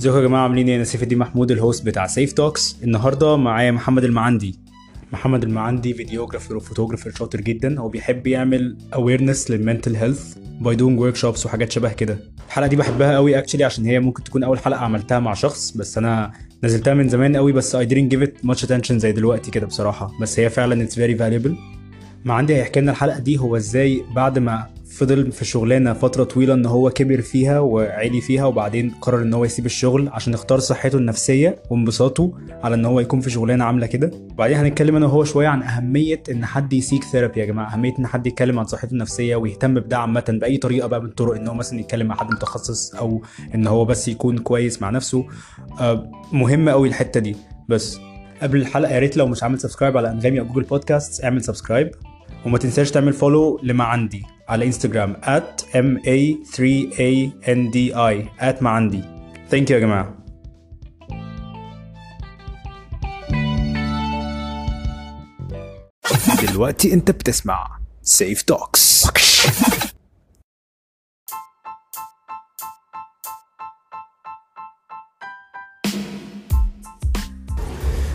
ازيكم يا جماعة؟ عاملين إيه؟ أنا سيف الدين محمود ال host بتاع سيف توكس النهارده معايا محمد المعندي. محمد المعندي videographer و photographer شاطر جدا. هو بيحب يعمل awareness لل mental health by doing workshops وحاجات شبه كده. الحلقة دي بحبها قوي actually عشان هي ممكن تكون أول حلقة عملتها مع شخص بس أنا نزلتها من زمان قوي بس I didn't give it much attention زي دلوقتي كده بصراحة. بس هي فعلا it's very valuable. معندي هيحكي لنا الحلقة دي هو إزاي بعد ما فضل في شغلانة فترة طويلة إن هو كبر فيها وعلي فيها وبعدين قرر إن هو يسيب الشغل عشان يختار صحته النفسية وانبساطه على إن هو يكون في شغلانة عاملة كده. وبعدين هنتكلم أنا وهو شوية عن أهمية إن حد ي seek therapy يا جماعة. أهمية إن حد يتكلم عن صحته النفسية ويهتم بده عامة بأي طريقة بقى من الطرق إن هو مثلا يتكلم مع حد متخصص أو إن هو بس يكون كويس مع نفسه. آه، مهمه قوي الحتة دي. بس قبل الحلقة يا ريت لو مش عامل subscribe على أنغامي أو Google Podcasts اعمل subscribe وما تنساش تعمل follow لمعندي على Instagram at ma3andi at معندي thank you يا جماعة. دلوقتي انت بتسمع سيف توكس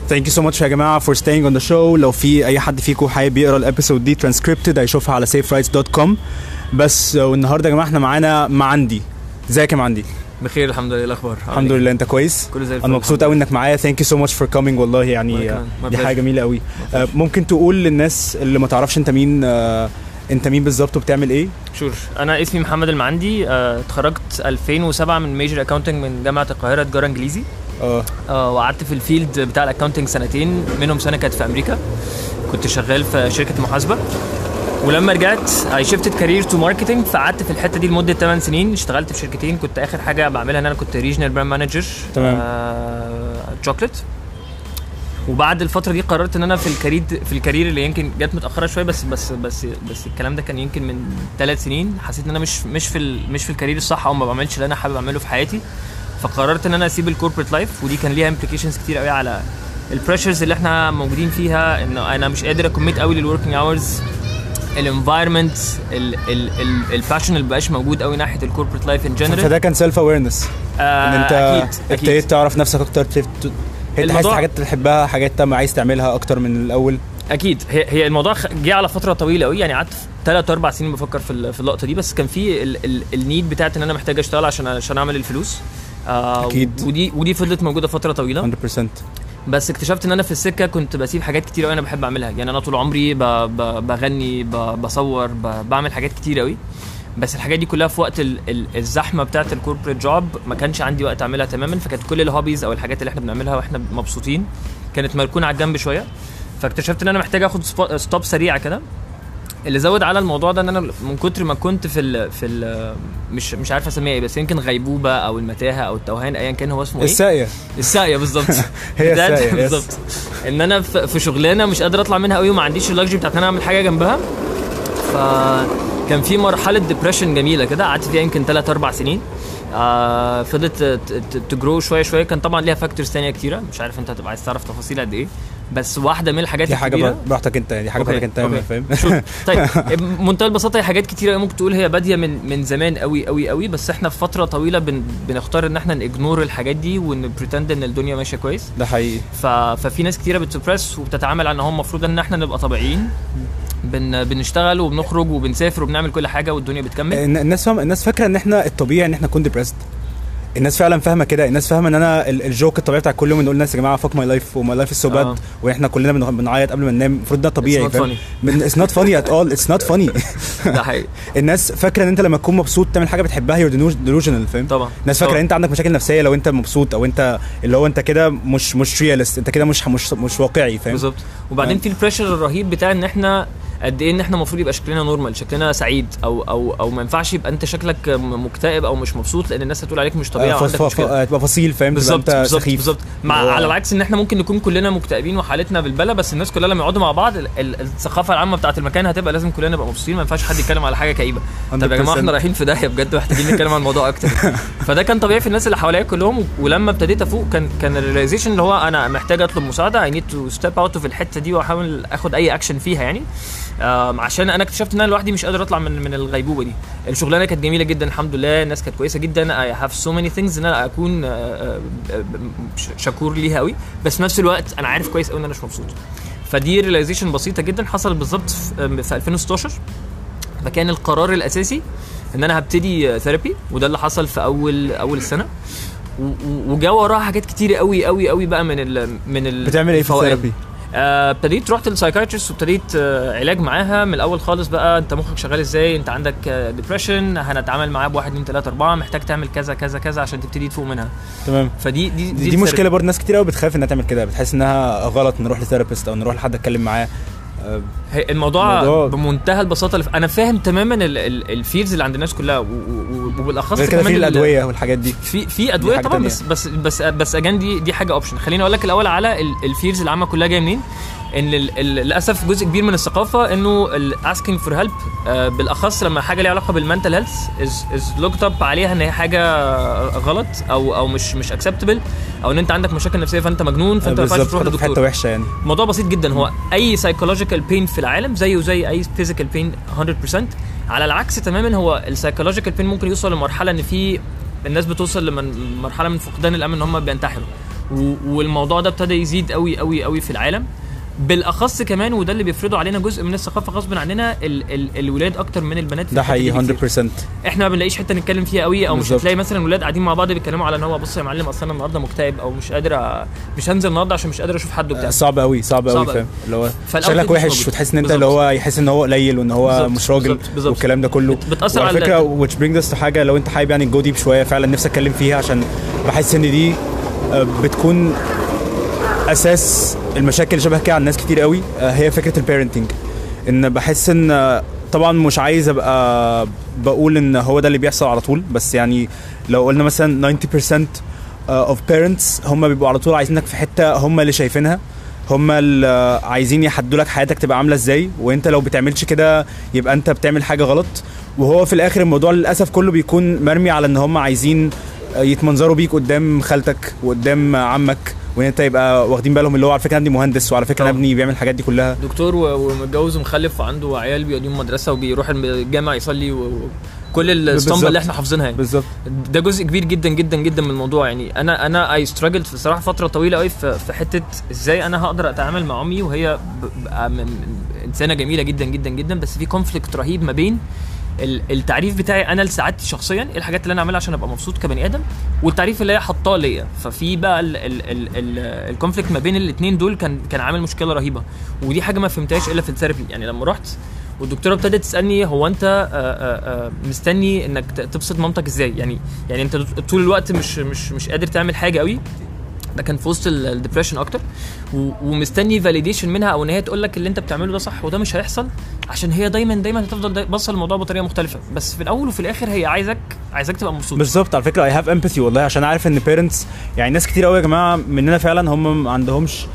thank you so much يا جماعة for staying on the show لو في أي حد فيكم حابب يقرأ ال episode دي ترانسكريبتد هيشوفها على saferights.com بس والنهاردة يا جماعة إحنا معانا معندي. إزيك يا معندي؟ بخير الحمد لله. إيه الأخبار؟ الحمد لله أنت كويس؟ كله زي الفل أنا مبسوط قوي إنك معايا. thank you so much for coming والله يعني دي حاجة. جميلة قوي آه، ممكن تقول للناس اللي ما تعرفش أنت مين آه، أنت مين بالظبط وبتعمل إيه؟ sure أنا اسمي محمد المعندي. آه، اتخرجت 2007 من major accounting من جامعة القاهرة تجارة إنجليزي. آه. آه، وقعدت في ال field بتاع ال accounting سنتين منهم سنة كانت في أمريكا. كنت شغال في شركة محاسبة. ولما رجعت I shifted career to marketing فقعدت في الحتة دي لمدة 8 سنين. اشتغلت في شركتين. كنت آخر حاجة بعملها إن أنا كنت regional brand manager تمام. تشوكلت وبعد الفترة دي قررت إن أنا في ال career في ال career اللي يمكن جت متأخرة شوية بس بس بس بس الكلام ده كان يمكن من ثلاث سنين. حسيت إن أنا مش مش في مش في ال career الصح أو ما بعملش اللي أنا حابب أعمله في حياتي. فقررت إن أنا أسيب ال corporate life ودي كان ليها implications كتير قوي على ال pressures اللي إحنا موجودين فيها. إنه أنا مش قادر a commit قوي لل working hours ال environment ال passion اللي مبقاش موجود قوي ناحية ال corporate life in general فده كان self awareness إن أنت ابتديت تعرف نفسك أكتر ابتديت ت- انت حاسس الموضوع- حاجات تحبها حاجات أنت عايز تعملها أكتر من الأول. أكيد. هي هي الموضوع جه على فترة طويلة قوي يعني قعدت ثلاث أربع سنين بفكر في في اللقطة دي. بس كان في ال- ال- ال need بتاعت إن أنا محتاج أشتغل عشان عشان أعمل الفلوس. آه أكيد. ودي ودي فضلت موجودة فترة طويلة. 100% بس اكتشفت إن أنا في السكة كنت بسيب حاجات كتير قوي أنا بحب أعملها. يعني أنا طول عمري ب... ب... بغني ب... بصور ب... بعمل حاجات كتير قوي بس الحاجات دي كلها في وقت ال... ال... الزحمة بتاعة ال corporate job ما كانش عندي وقت أعملها تماما. فكانت كل ال hobbies أو الحاجات اللي إحنا بنعملها وإحنا مبسوطين كانت مركونة على الجنب شوية. فاكتشفت إن أنا محتاج آخد stop سريع كده. اللي زود على الموضوع ده ان أنا من كتر ما كنت في ال في ال مش مش عارف اسميها إيه بس يمكن غيبوبة أو المتاهة أو التوهان ايا كان هو اسمه إيه؟ الساقيه الساقيه بالظبط. هي yes. بالظبط. إن أنا في في شغلانة مش قادر أطلع منها قوي وما عنديش ال luxury بتاعت ان أنا أعمل حاجة جنبها. فكان في مرحلة depression جميلة كده قعدت فيها يمكن 3 4 سنين. آه فضلت ت grow شوية شوية. كان طبعا ليها factors تانية كتيرة. مش عارف انت هتبقى عايز تعرف تفاصيل قد إيه. بس واحدة من الحاجات دي حاجة براحتك انت دي حاجة okay، براحتك انت okay. فاهم؟ طيب بمنتهى البساطة هي حاجات كتيرة ممكن تقول هي بادية من من زمان قوي قوي قوي بس إحنا في فترة طويلة بن بنختار إن إحنا ن ignore الحاجات دي ون pretend إن الدنيا ماشية كويس. ده حقيقي. ف... ففي ناس كتيرة بت suppress وبتتعامل على إن هو المفروض إن إحنا نبقى طبيعيين. بن... بنشتغل وبنخرج وبنسافر وبنعمل كل حاجة والدنيا بتكمل؟ الن- الناس فاهم الناس فاكرة إن إحنا الطبيعي إن إحنا نكون depressed الناس فعلا فاهمة كده. الناس فاهمة إن أنا ال- ال joke الطبيعي بتاع كل يوم نقول للناس يا جماعة fuck my life و my life is so bad آه. وإحنا كلنا بن- بنعيط قبل ما ننام. المفروض ده طبيعي. it's not funny at all it's not funny ده حقيقي. الناس فاكرة إن أنت لما تكون مبسوط تعمل حاجة بتحبها. you're delusional فاهم؟ طبعا. الناس فاكرة. إن أنت عندك مشاكل نفسية لو أنت مبسوط أو أنت اللي هو أنت كده مش مش realist أنت كده مش مش مش واقعي فاهم؟ بالظبط. وبعدين فاهم. في ال pressure الرهيب بتاع إن إحنا قد إيه إن إحنا المفروض يبقى شكلنا normal شكلنا سعيد أو أو أو ما ينفعش يبقى أنت شكلك مكتئب أو مش مبسوط لأن الناس هتقول عليك مش طبيعي آه، ف- ف- تبقى فصيل فاهم؟ بالظبط بالظبط بالظبط. مع على العكس إن إحنا ممكن نكون كلنا مكتئبين وحالتنا بالبلا بس الناس كلها لما يقعدوا مع بعض ال- ال- الثقافة العامة بتاعت المكان هتبقى لازم كلنا نبقى مبسوطين ما ينفعش حد يتكلم على حاجة كئيبة. طب يا جماعة 100%. إحنا رايحين في داهية بجد محتاجين نتكلم عن الموضوع أكتر. فده كان طبيعي في الناس اللي حواليا كلهم ولما ابتديت أفوق كان كان ال realization اللي هو أنا محتاج أطلب مساعدة I need to step out في الحتة دي وأحاول آخد أي اكشن فيها يعني. عشان أنا اكتشفت ان أنا لوحدي مش قادر اطلع من من الغيبوبة دي. الشغلانة كانت جميلة جدا الحمد لله الناس كانت كويسة جدا. I have so many things إن أنا أكون آه، آه، شكور ليها قوي بس في نفس الوقت أنا عارف كويس قوي إن أنا مش مبسوط. فدي realization بسيطة جدا حصلت بالظبط في في 2016 فكان القرار الأساسي إن أنا هبتدي therapy وده اللي حصل في أول أول السنة. وجا وراها حاجات كتير قوي قوي قوي بقى من ال من ال بتعمل إيه في. ال therapy؟ آه، ابتديت رحت لل psychiatrist وابتديت آه، علاج معاها من الأول خالص بقى انت مخك شغال إزاي؟ انت عندك depression هنتعامل معاه بواحد اتنين تلاتة أربعة محتاج تعمل كذا كذا كذا عشان تبتدي تفوق منها. تمام. فدي دي دي, دي ال therapy. مشكله برضه ناس كتير قوي بتخاف إنها تعمل كده بتحس إنها غلط نروح ل therapist أو نروح لحد أتكلم معاه. آه، الموضوع, الموضوع- بمنتهى البساطة اللي أنا فاهم تماما ال fears اللي عند الناس كلها وبالأخص غير كده كمان في ال- الأدوية والحاجات دي. في في أدوية طبعا. بس بس بس بس again دي دي حاجة option خليني أقول لك الأول على ال fears العامه كلها جاية منين. إن للأسف جزء كبير من الثقافة إنه ال asking for help بالأخص لما حاجة ليها علاقة بال mental health is is looked up عليها إن هي حاجة غلط أو أو مش مش acceptable أو إن أنت عندك مشاكل نفسية فأنت مجنون فأنت ما ينفعش تروح في حتة لدكتور وحشة يعني. الموضوع بسيط جدا. هو أي psychological pain في العالم زيه زي أي physical pain 100% على العكس تماما هو ال psychological pain ممكن يوصل لمرحلة إن في الناس بتوصل لمرحله من فقدان الامل إن هم بينتحروا. والموضوع ده ابتدى يزيد قوي قوي قوي في العالم. بالاخص كمان وده اللي بيفرضه علينا جزء من الثقافة غصب عننا ال ال الولاد أكتر من البنات ده حقيقي بكتير. 100% إحنا ما بنلاقيش حتة نتكلم فيها قوي أو مش بالظبط. هتلاقي مثلا ولاد قاعدين مع بعض بيتكلموا على إن هو بص يا معلم أصل أنا النهارده مكتئب أو مش قادر أ... مش هنزل النهارده عشان مش قادر أشوف حد وبتاع صعب قوي صعب قوي. فاهم اللي هو شكلك مش وحش. وتحس إن أنت. اللي هو يحس إن هو قليل وإن هو بالظبط، مش راجل بالظبط. والكلام ده كله بت- بتأثر وعلى على فكرة us to حاجة لو أنت حابب يعني جو ديب شوية فعلا نفسي أتكلم فيها عشان بحس إن دي آه، بتكون أساس المشاكل شبه كده عند ناس كتير قوي. آه، هي فكرة ال parenting إن بحس إن آه، طبعا مش عايز أبقى بقول إن هو ده اللي بيحصل على طول بس يعني لو قلنا مثلا 90% of parents هم بيبقوا على طول عايزينك في حتة هم اللي شايفينها. هم اللي عايزين يحدوا لك حياتك تبقى عاملة إزاي وإنت لو بتعملش كده يبقى إنت بتعمل حاجة غلط. وهو في الآخر الموضوع للأسف كله بيكون مرمي على إن هم عايزين يتمنظروا بيك قدام خالتك وقدام عمك. وإن أنت يبقى واخدين بالهم اللي هو على فكرة ابني مهندس وعلى فكرة طبعا. ابني بيعمل الحاجات دي كلها. دكتور ومتجوز ومخلف وعنده عيال بيوديهم مدرسة وبيروح الجامع يصلي و- وكل الاسطمبه. اللي إحنا حافظينها يعني. بالظبط. ده جزء كبير جدا جدا جدا من الموضوع يعني. أنا أنا I struggled في صراحة فترة طويلة قوي في حتة إزاي أنا هقدر أتعامل مع أمي وهي إنسانة جميلة جدا جدا جدا. بس في conflict رهيب ما بين التعريف بتاعي أنا لسعادتي شخصيا إيه الحاجات اللي أنا أعملها عشان أبقى مبسوط كبني آدم؟ والتعريف اللي هي حطاه ليا. ففي بقى ال conflict ما بين الاثنين دول كان كان عامل مشكلة رهيبة. ودي حاجة ما فهمتهاش إلا في ال therapy يعني لما رحت والدكتورة ابتدت تسألني هو أنت آه، آه، آه، مستني إنك تبسط مامتك إزاي؟ يعني يعني أنت طول الوقت مش مش مش قادر تعمل حاجة قوي ده كان في وسط ال depression أكتر. ومستني validation منها أو إن هي تقول لك اللي أنت بتعمله ده صح وده مش هيحصل عشان هي دايما دايما هتفضل باصة الموضوع بطريقة مختلفة. بس في الأول وفي الآخر هي عايزك عايزك تبقى مبسوط. بالظبط. على فكرة I have empathy والله عشان عارف إن parents يعني ناس كتير قوي يا جماعة مننا فعلا هم ما عندهمش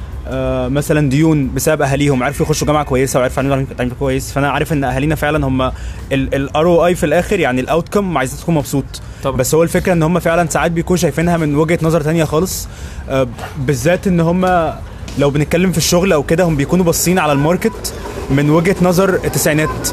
مثلا ديون بسبب أهاليهم عرفوا يخشوا جامعة كويسة وعرفوا يعملوا تعليم كويس فأنا عارف إن أهالينا فعلا هم ال ROI في الآخر يعني ال outcome عايزك تكون مبسوط طبعا. بس هو الفكرة إن هم فعلا ساعات بيكونوا شايفينها من وجهة نظر تانية خالص آه بالذات إن هم لو بنتكلم في الشغل أو كده هم بيكونوا باصين على ال market من وجهة نظر التسعينات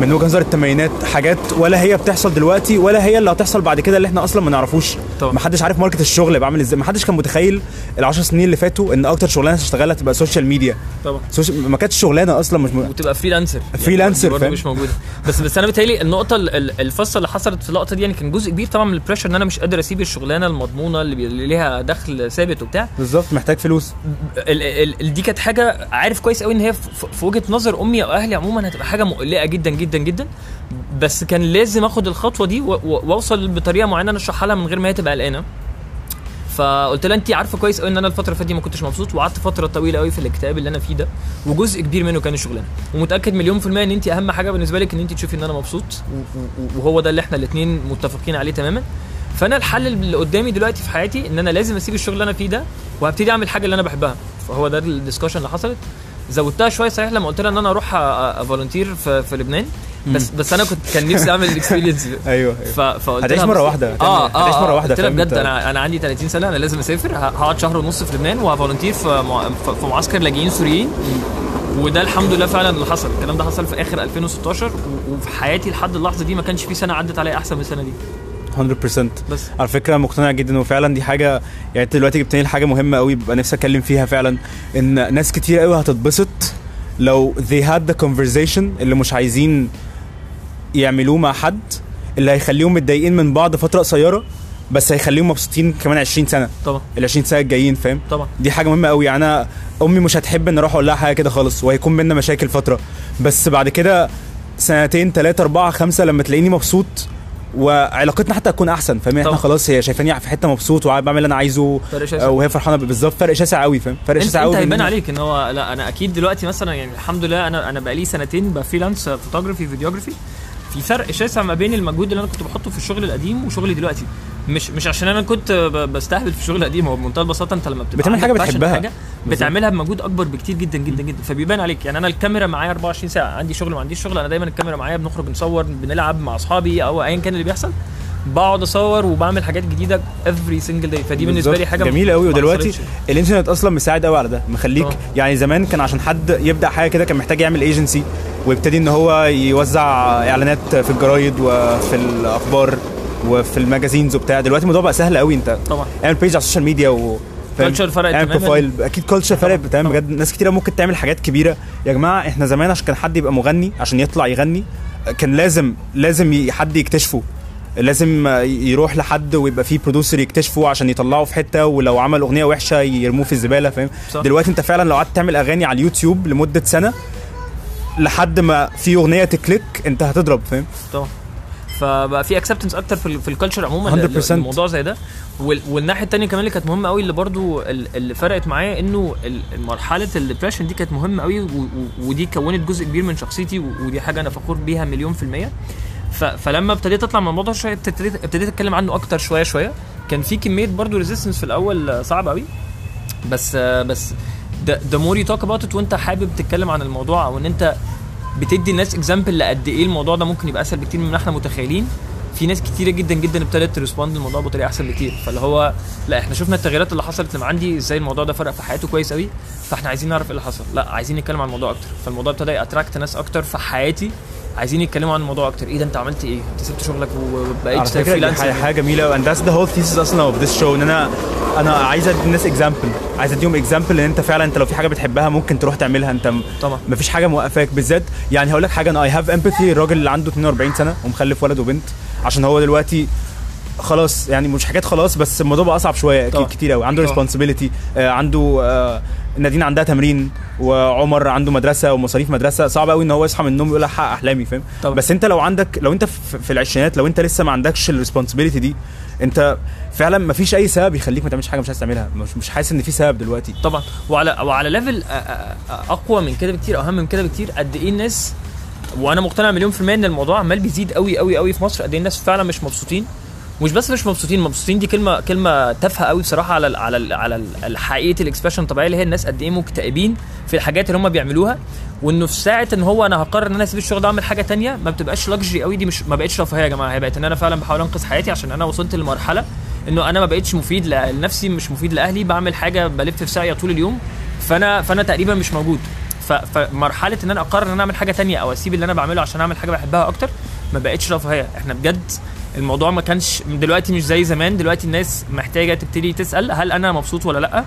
من وجهة نظر الثمانينات حاجات ولا هي بتحصل دلوقتي ولا هي اللي هتحصل بعد كده اللي إحنا أصلا ما نعرفوش طبعا. ما حدش عارف market الشغل هيبقى عامل إزاي. ما حدش كان متخيل العشر سنين اللي فاتوا ان أكتر شغلانة هتشتغلها تبقى social media طبعا. social ما كانتش شغلانة أصلا مش م... وتبقى freelancer freelancer، برضه فاهم؟ مش موجودة. بس بس أنا بتهيألي النقطة ال- ال- الفصل اللي حصلت في اللقطة دي يعني كان جزء كبير طبعا من ال pressure إن أنا مش قادر أسيب الشغلانة المضمونة اللي, بي... اللي ليها دخل ثابت وبتاع. بالظبط محتاج فلوس. ال ال ال دي كانت حاجة عارف كويس قوي إن هي في في وجهة نظر أمي أو أهلي عموما هتبقى حاجة مقلقة جدا جدا جدا. بس كان لازم آخد الخطوة دي وأوصل بطريقة معينة أنا أشرحها لها من غير ما هي تبقى قلقانه فقلت لها انت عارفة كويس قوي إن أنا الفترة اللي دي ما كنتش مبسوط وقعدت فترة طويلة قوي في الاكتئاب اللي أنا فيه ده وجزء كبير منه كان الشغلانه ومتأكد مليون في المية إن انت أهم حاجة بالنسبة لك إن انت تشوفي إن أنا مبسوط وهو ده اللي إحنا الاثنين متفقين عليه تماما. فأنا الحل اللي قدامي دلوقتي في حياتي إن أنا لازم أسيب الشغل اللي أنا فيه ده وهبتدي أعمل حاجة اللي أنا بحبها. فهو ده ال discussion اللي حصلت. زودتها شوية صحيح لما قلت لها إن أنا أروح ا volunteer في, في لبنان. بس بس أنا كنت كان نفسي أعمل ال experience أيوه أيوه. فقلت هتعيش بص- واحدة، هتعمل- آه هتعيش آه مرة آه، واحدة، قلت لها بجد؟ أنا أنا عندي 30 سنة أنا لازم أسافر هقعد شهر ونص في لبنان وه volunteer في. في معسكر لاجئين سوريين. وده الحمد لله فعلا اللي حصل. الكلام ده حصل في آخر 2016 و- وفي حياتي لحد اللحظة دي ما كانش في سنة عدت عليا أحسن من السنة دي. 100% بس. على فكرة مقتنع جدا وفعلا دي حاجة يعني أنت دلوقتي جبتني لحاجة مهمة قوي ببقى نفسي أتكلم فيها فعلا إن ناس كتير قوي هتتبسط لو they had the conversation اللي مش عايزين يعملوه مع حد اللي هيخليهم متضايقين من بعض فترة قصيرة بس هيخليهم مبسوطين كمان 20 سنة. طبعا. ال 20 سنة الجايين فاهم؟ طبعا. دي حاجة مهمة قوي. يعني أنا أمي مش هتحب إن أروح أقول لها حاجة كده خالص وهيكون بينا مشاكل فترة. بس بعد كده سنتين ثلاثة أربعة خمسة لما تلاقيني مبسوط وعلاقتنا حتى هتكون أحسن فاهم؟ إحنا. خلاص هي شايفاني في حتة مبسوط وبعمل اللي أنا عايزه وهي فرحانة بالظبط فرق شاسع قوي فاهم؟ فرق انت, شاسع أنت قوي هيبان بين- عليك إن هو لا أنا أكيد دلوقتي مثلا يعني الحمد لله أنا أنا بقالي سنتين ب freelance photography videography في فرق شاسع ما بين المجهود اللي أنا كنت بحطه في الشغل القديم وشغلي دلوقتي. مش مش عشان أنا كنت بستهبل في الشغل القديم هو بمنتهى البساطة أنت لما بتبقى بتعمل في بتحبها. حاجة بتعملها بمجهود أكبر بكتير جدا جدا جدا. فبيبان عليك. يعني أنا الكاميرا معايا 24 ساعة. عندي شغل ما عنديش شغل. أنا دايما الكاميرا معايا بنخرج نصور بنلعب مع أصحابي أو ايا كان اللي بيحصل. بقعد أصور وبعمل حاجات جديدة every single day فدي بالنسبة لي. حاجة جميله قوي ودلوقتي. الإنترنت أصلا مساعد قوي على ده. مخليك طبعا. يعني زمان كان عشان حد يبدأ حاجة كده كان محتاج يعمل ايجنسي ويبتدي إن هو يوزع إعلانات في الجرايد وفي الأخبار وفي ال magazines وبتاع دلوقتي الموضوع بقى سهل قوي انت طبعا اعمل page على ال social media و؟ Culture فرقت تماماً. profile أكيد culture فرقت بتمام طبعاً. بجد ناس كتير ممكن تعمل حاجات كبيرة يا جماعة إحنا زمان عشان كان حد يبقى مغني عشان يطلع يغني كان لازم لازم حد يكتشفه لازم يروح لحد ويبقى فيه producer يكتشفه عشان يطلعه في حتة ولو عمل أغنية وحشة يرموه في الزبالة فاهم. دلوقتي انت فعلا لو قعدت تعمل أغاني على اليوتيوب لمدة سنة لحد ما في أغنية ت click أنت هتضرب فاهم؟ طبعا. فبقى في acceptance أكتر في في ال culture عموما 100%. الموضوع زي ده. وال- والناحية الثانية كمان اللي كانت مهمة قوي اللي برضو ال- اللي فرقت معايا إنه مرحلة ال depression دي كانت مهمة قوي ودي كونت جزء كبير من شخصيتي ودي حاجة أنا فخور بيها مليون في المية. فلما ابتديت أطلع من الموضوع شوية ابتديت ابتديت أتكلم عنه أكتر شوية شوية. كان في كمية برضو resistance في الأول آه، صعب قوي. بس بس the more you talk about وانت حابب تتكلم عن الموضوع أو ان انت بتدي الناس example لقد إيه الموضوع ده ممكن يبقى أسهل بكتير مما إحنا متخيلين. في ناس كتيرة جدا جدا ابتدت ت respond للموضوع بطريقة أحسن بكتير. فاللي هو لا إحنا شفنا التغييرات اللي حصلت اللي عندي إزاي الموضوع ده فرق في حياته كويس قوي فاحنا عايزين نعرف إيه اللي حصل. لا عايزين نتكلم عن الموضوع أكتر. فالموضوع ابتدى ي attract ناس أكتر في حياتي. عايزين يتكلموا عن الموضوع أكتر. إيه ده أنت عملت إيه؟ أنت سبت شغلك وبقيت freelancer حاجة جميلة and that's the whole thesis أصلا of this show إن أنا أنا عايز أدي الناس example عايز أديهم example إن أنت فعلا أنت لو في حاجة بتحبها ممكن تروح تعملها. أنت طبعا. مفيش حاجة موقفاك. بالذات يعني هقول لك حاجة أنا I have empathy الراجل اللي عنده 42 سنة ومخلف ولد وبنت عشان هو دلوقتي خلاص يعني مش حاجات خلاص بس الموضوع بقى أصعب شوية. أكيد كتير قوي عنده. responsibility عنده آه، نادين عندها تمرين وعمر عنده مدرسة ومصاريف مدرسة. صعب قوي إن هو يصحى من النوم يقول احقق أحلامي فاهم. بس أنت لو عندك لو أنت في في العشرينات لو أنت لسه ما عندكش ال responsibility دي أنت فعلا ما فيش أي سبب يخليك ما تعملش حاجة مش عايز تعملها. مش مش حاسس إن في سبب دلوقتي. طبعا. وعلى وعلى level أقوى من كده بكتير أهم من كده بكتير قد إيه الناس وأنا مقتنع مليون في المية إن الموضوع عمال بيزيد قوي قوي قوي في مصر قد إيه الناس فعلا مش مبسوطين. مش بس مش مبسوطين مبسوطين دي كلمة كلمة تافهة قوي بصراحة على على على ال- حقيقة ال expression الطبيعية اللي هي الناس قد إيه مكتئبين في الحاجات اللي هم بيعملوها وإنه في ساعة إن هو أنا هقرر إن أنا أسيب الشغل ده اعمل حاجة تانية ما بتبقاش luxury قوي دي مش ما بقتش رفاهية يا جماعة هي بقت إن أنا فعلا بحاول أنقذ حياتي عشان أنا وصلت لمرحلة إنه أنا ما بقتش مفيد لنفسي مش مفيد لأهلي بعمل حاجة بلف في ساقيه طول اليوم فأنا فأنا تقريبا مش موجود. فمرحلة إن أنا أقرر إن أنا أعمل حاجة تانية أو أسيب اللي أنا بعمله عشان أعمل حاجة بحبها أكتر ما بقتش رفاهية. إحنا بجد الموضوع ما كانش دلوقتي مش زي زمان. دلوقتي الناس محتاجة تبتدي تسأل هل أنا مبسوط ولا لأ؟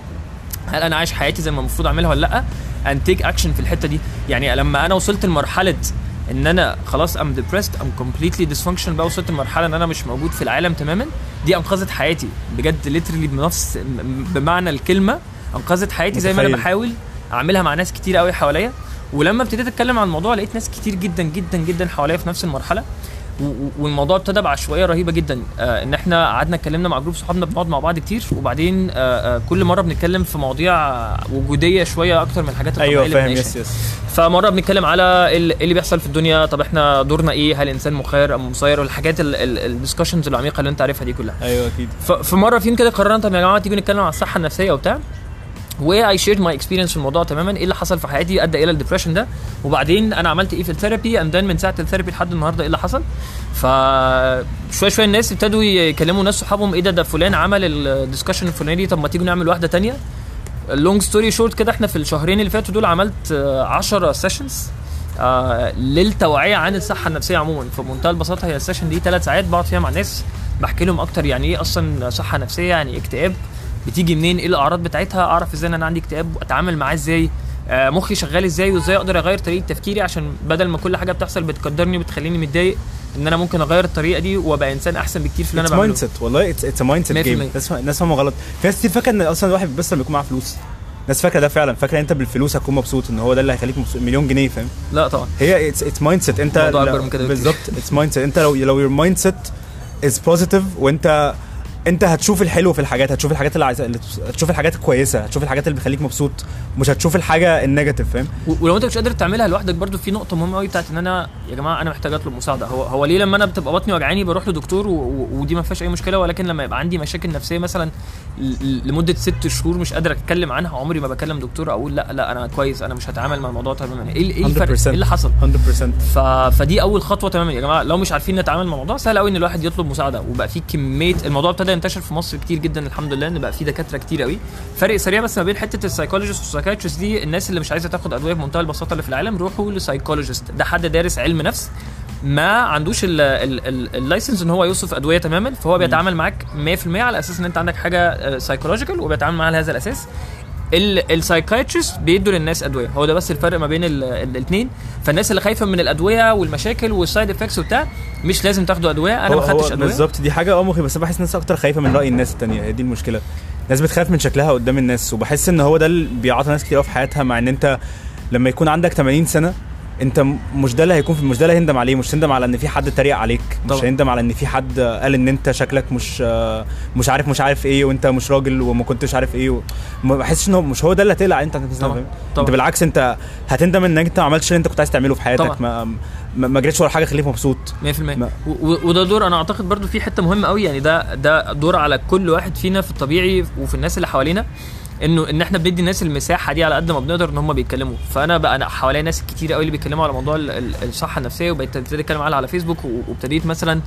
هل أنا عايش حياتي زي ما المفروض أعملها ولا لأ؟ and take action في الحتة دي. يعني لما أنا وصلت لمرحلة إن أنا خلاص ام depressed ام completely dysfunctional بقى وصلت لمرحلة إن أنا مش موجود في العالم تماما دي أنقذت حياتي. بجد literally بنفس بمعنى الكلمة أنقذت حياتي زي ما أنا. بحاول أعملها مع ناس كتير قوي حواليا. ولما ابتديت أتكلم عن الموضوع لقيت ناس كتير جدا جدا جدا حواليا في نفس المرحلة. والموضوع ابتدى بعشوائية رهيبة جدا. آه إن إحنا قعدنا اتكلمنا مع group صحابنا بنقعد مع بعض كتير وبعدين آه آه كل مرة بنتكلم في مواضيع وجودية شوية أكتر من الحاجات الطبيعية أيوه فاهم. yes yes. فمرة بنتكلم على إيه اللي بيحصل في الدنيا طب إحنا دورنا إيه هل الانسان مخير أم مسير والحاجات ال discussions العميقة اللي أنت عارفها دي كلها. أيوه أكيد. ف- في مرة فيهم كده قررنا طب يا جماعة تيجوا نتكلم عن الصحة النفسية وبتاع. و I shared my experience في الموضوع تماما إيه اللي حصل في حياتي أدى إلى ال depression ده. وبعدين أنا عملت إيه في ال therapy and من ساعة ال therapy لحد النهارده إيه اللي حصل؟ ف شوية شوية الناس ابتدوا يكلموا ناس صحابهم إيه ده ده فلان عمل ال discussion الفلاني طب ما تيجوا نعمل واحدة تانية؟ long story short كده إحنا في الشهرين اللي فاتوا دول عملت 10 sessions آه للتوعية عن الصحة النفسية عموما. في منتهى البساطة هي ال session دي ثلاث ساعات بقعد فيها مع ناس بحكي لهم أكتر يعني إيه أصلا صحة نفسية يعني إيه اكتئاب. بتيجي منين؟ إيه الأعراض بتاعتها؟ أعرف إزاي إن أنا عندي اكتئاب؟ أتعامل معاه إزاي؟ آه مخي شغال إزاي؟ وإزاي أقدر أغير طريقة تفكيري؟ عشان بدل ما كل حاجة بتحصل بتقدرني وبتخليني متضايق إن أنا ممكن أغير الطريقة دي وأبقى إنسان أحسن بكتير في اللي أنا بعمله. mindset والله it's mindset 100%. جيم الناس فاهمة غلط. في ناس كتير فاكرة إن أصلا الواحد بس لما يكون معاه فلوس. الناس فاكرة ده فعلا. فاكرة أنت بالفلوس هتكون مبسوط إن هو ده اللي هيخليك مبسوط مليون جنيه فاهم؟ لا طبعا. هي it's mindset أنت. بالظبط. it's mindset أنت لو لو your mindset is positive وأنت انت هتشوف الحلو في الحاجات هتشوف الحاجات اللي عايز هتشوف الحاجات الكويسة هتشوف الحاجات اللي بتخليك مبسوط مش هتشوف الحاجة ال negative فاهم؟ ولو انت مش قادر تعملها لوحدك برضو في نقطة مهمة قوي بتاعت إن أنا يا جماعة أنا محتاج أطلب مساعدة. هو هو ليه لما أنا بتبقى بطني وجعاني بروح لدكتور و... و... ودي ما فيهاش أي مشكلة ولكن لما يبقى عندي مشاكل نفسية مثلا ل... لمدة ست شهور مش قادر أتكلم عنها عمري ما بكلم دكتور أقول لأ لأ أنا كويس أنا مش هتعامل مع الموضوع تماما. إيه إيه الفرق؟ 100%. إيه اللي حصل؟ 100% ف... فدي أول خطوة تماما. يا جماعة لو مش عارفين نتعامل مع الموضوع سهل قوي إن الواحد يطلب مساعدة وبقى في كمية الموضوع ابتدى ينتشر في مصر كتير جدا الحمد لله إن بقى في دكاترة كتير قوي فرق سريع بس ما بين حتة ال psychologist وال psychiatrist دي الناس اللي مش عايزة تاخد أدوية بمنتهى البساطة اللي في العالم روحوا ل psychologist ده حد دارس علم نفس ما عندوش ال- ال- ال- ال license إن هو يوصف أدوية تماما فهو بيتعامل معاك 100% على أساس إن أنت عندك حاجة psychological وبيتعامل معاها على هذا الأساس. ال psychiatrist بيدوا للناس أدوية. هو ده بس الفرق ما بين الاثنين فالناس اللي خايفة من الأدوية والمشاكل وال side effects وبتاع مش لازم تاخدوا أدوية. أنا ما خدتش أدوية. بالظبط دي حاجة آه مخي بس بحس الناس أكتر خايفة من رأي الناس التانية. هي دي المشكلة. الناس بتخاف من شكلها قدام الناس وبحس إن هو ده اللي بيعطل ناس كتير في حياتها مع إن أنت لما يكون عندك 80 سنة انت مش ده اللي هيكون في مش ده اللي هندم عليه مش هندم على ان في حد اتريق عليك مش طبعا. هندم على ان في حد قال ان انت شكلك مش مش عارف مش عارف إيه وانت مش راجل وما كنتش عارف إيه و... ما بحسش ان هو مش هو ده اللي هتقلق انت طبعا. انت طبعا. بالعكس انت هتندم انك انت ما عملتش اللي انت كنت عايز تعمله في حياتك طبعا. ما ما, جريتش ورا حاجة خليك مبسوط 100% ما- و- وده دور أنا أعتقد برضو في حتة مهمة قوي يعني ده ده دور على كل واحد فينا في الطبيعي وفي الناس اللي حوالينا إنه إن إحنا بندي الناس المساحة دي على قد ما بنقدر إن هم بيتكلموا. فأنا بقى أنا حواليا ناس كتير قوي اللي بيتكلموا على موضوع ال- ال- الصحة النفسية وبقيت ابتدي أتكلم عنها على فيسبوك وابتديت مثلا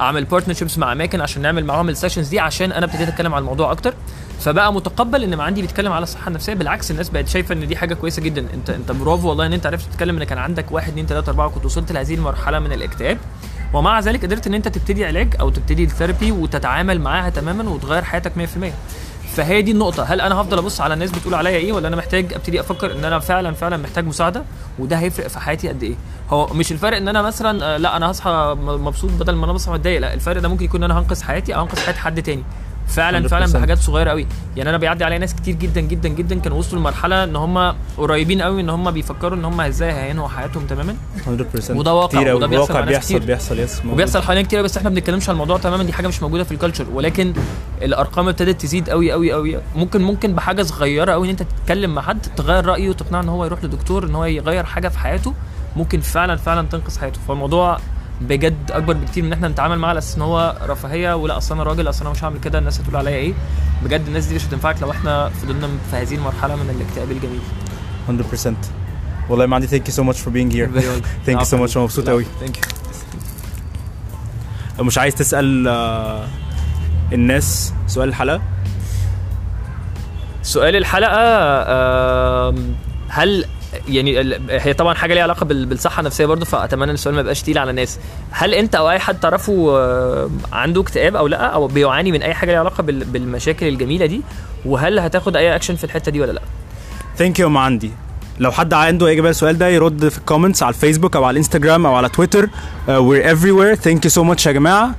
أعمل partnerships مع أماكن عشان نعمل معاهم ال sessions دي عشان أنا ابتديت أتكلم على الموضوع أكتر. فبقى متقبل إن ما عندي بيتكلم على الصحة النفسية بالعكس الناس بقت شايفة إن دي حاجة كويسة جدا. انت أنت برافو والله إن أنت عرفت تتكلم ان كان عندك واحد اتنين تلاتة أربعة وكنت وصلت لهذه المرحلة من الاكتئاب. ومع ذلك قدرت إن أنت تبتدي علاج أو تبتدي الثيرابي وتتعامل معاها تماما وتغير حياتك 100% فهي دي النقطة، هل أنا هفضل أبص على الناس بتقول عليا إيه ولا أنا محتاج أبتدي أفكر إن أنا فعلا فعلا محتاج مساعدة وده هيفرق في حياتي قد إيه؟ هو مش الفرق إن أنا مثلا آه، لا أنا هصحى مبسوط بدل ما أنا بصحى متضايق، لا الفرق ده ممكن يكون إن أنا هنقذ حياتي أو هنقذ حياة حد تاني. فعلا فعلا 100%. بحاجات صغيرة قوي يعني أنا بيعدي عليا ناس كتير جدا جدا جدا كانوا وصلوا لمرحلة إن هم قريبين قوي إن هم بيفكروا إن هم إزاي هينهوا حياتهم تماما 100% وده واقع،. وده بيحصل واقع بيحصل كتير. بيحصل yes. وبيحصل حوالينا كتير بس إحنا ما بنتكلمش على الموضوع تماما دي حاجة مش موجودة في ال culture ولكن الأرقام ابتدت تزيد قوي قوي قوي ممكن ممكن بحاجة صغيرة قوي إن أنت تتكلم مع حد تغير رأيه وتقنعه إن هو يروح لدكتور إن هو يغير حاجة في حياته ممكن فعلا فعلا تنقذ حياته فالموضوع بجد أكبر بكتير من إن إحنا نتعامل معاه على أساس إن هو رفاهية ولا اصل أنا راجل اصل أنا مش هعمل كده الناس هتقول عليا إيه؟ بجد الناس دي مش هتنفعك لو إحنا فضلنا في هذه المرحلة من الاكتئاب الجميل. 100% والله ما عندي thank you so much for being here. thank you so much أنا مبسوط قوي ثانك يو لو مش عايز تسأل آه، الناس سؤال الحلقة؟ سؤال الحلقة هل يعني هي طبعا حاجة ليها علاقة بال- بالصحة النفسية برضه فأتمنى إن السؤال ما يبقاش تقيل على الناس. هل أنت أو أي حد تعرفه آه، عنده اكتئاب أو لأ أو بيعاني من أي حاجة ليها علاقة بال- بالمشاكل الجميلة دي؟ وهل هتاخد أي اكشن في الحتة دي ولا لأ؟ thank you ما عندي. لو حد عنده إجابة للسؤال ده يرد في ال comments على الفيسبوك أو على الإنستجرام أو على تويتر. or everywhere thank you so much يا جماعة.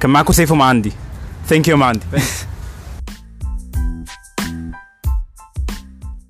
كان معاكم سيف وما عندي. thank you ما عندي.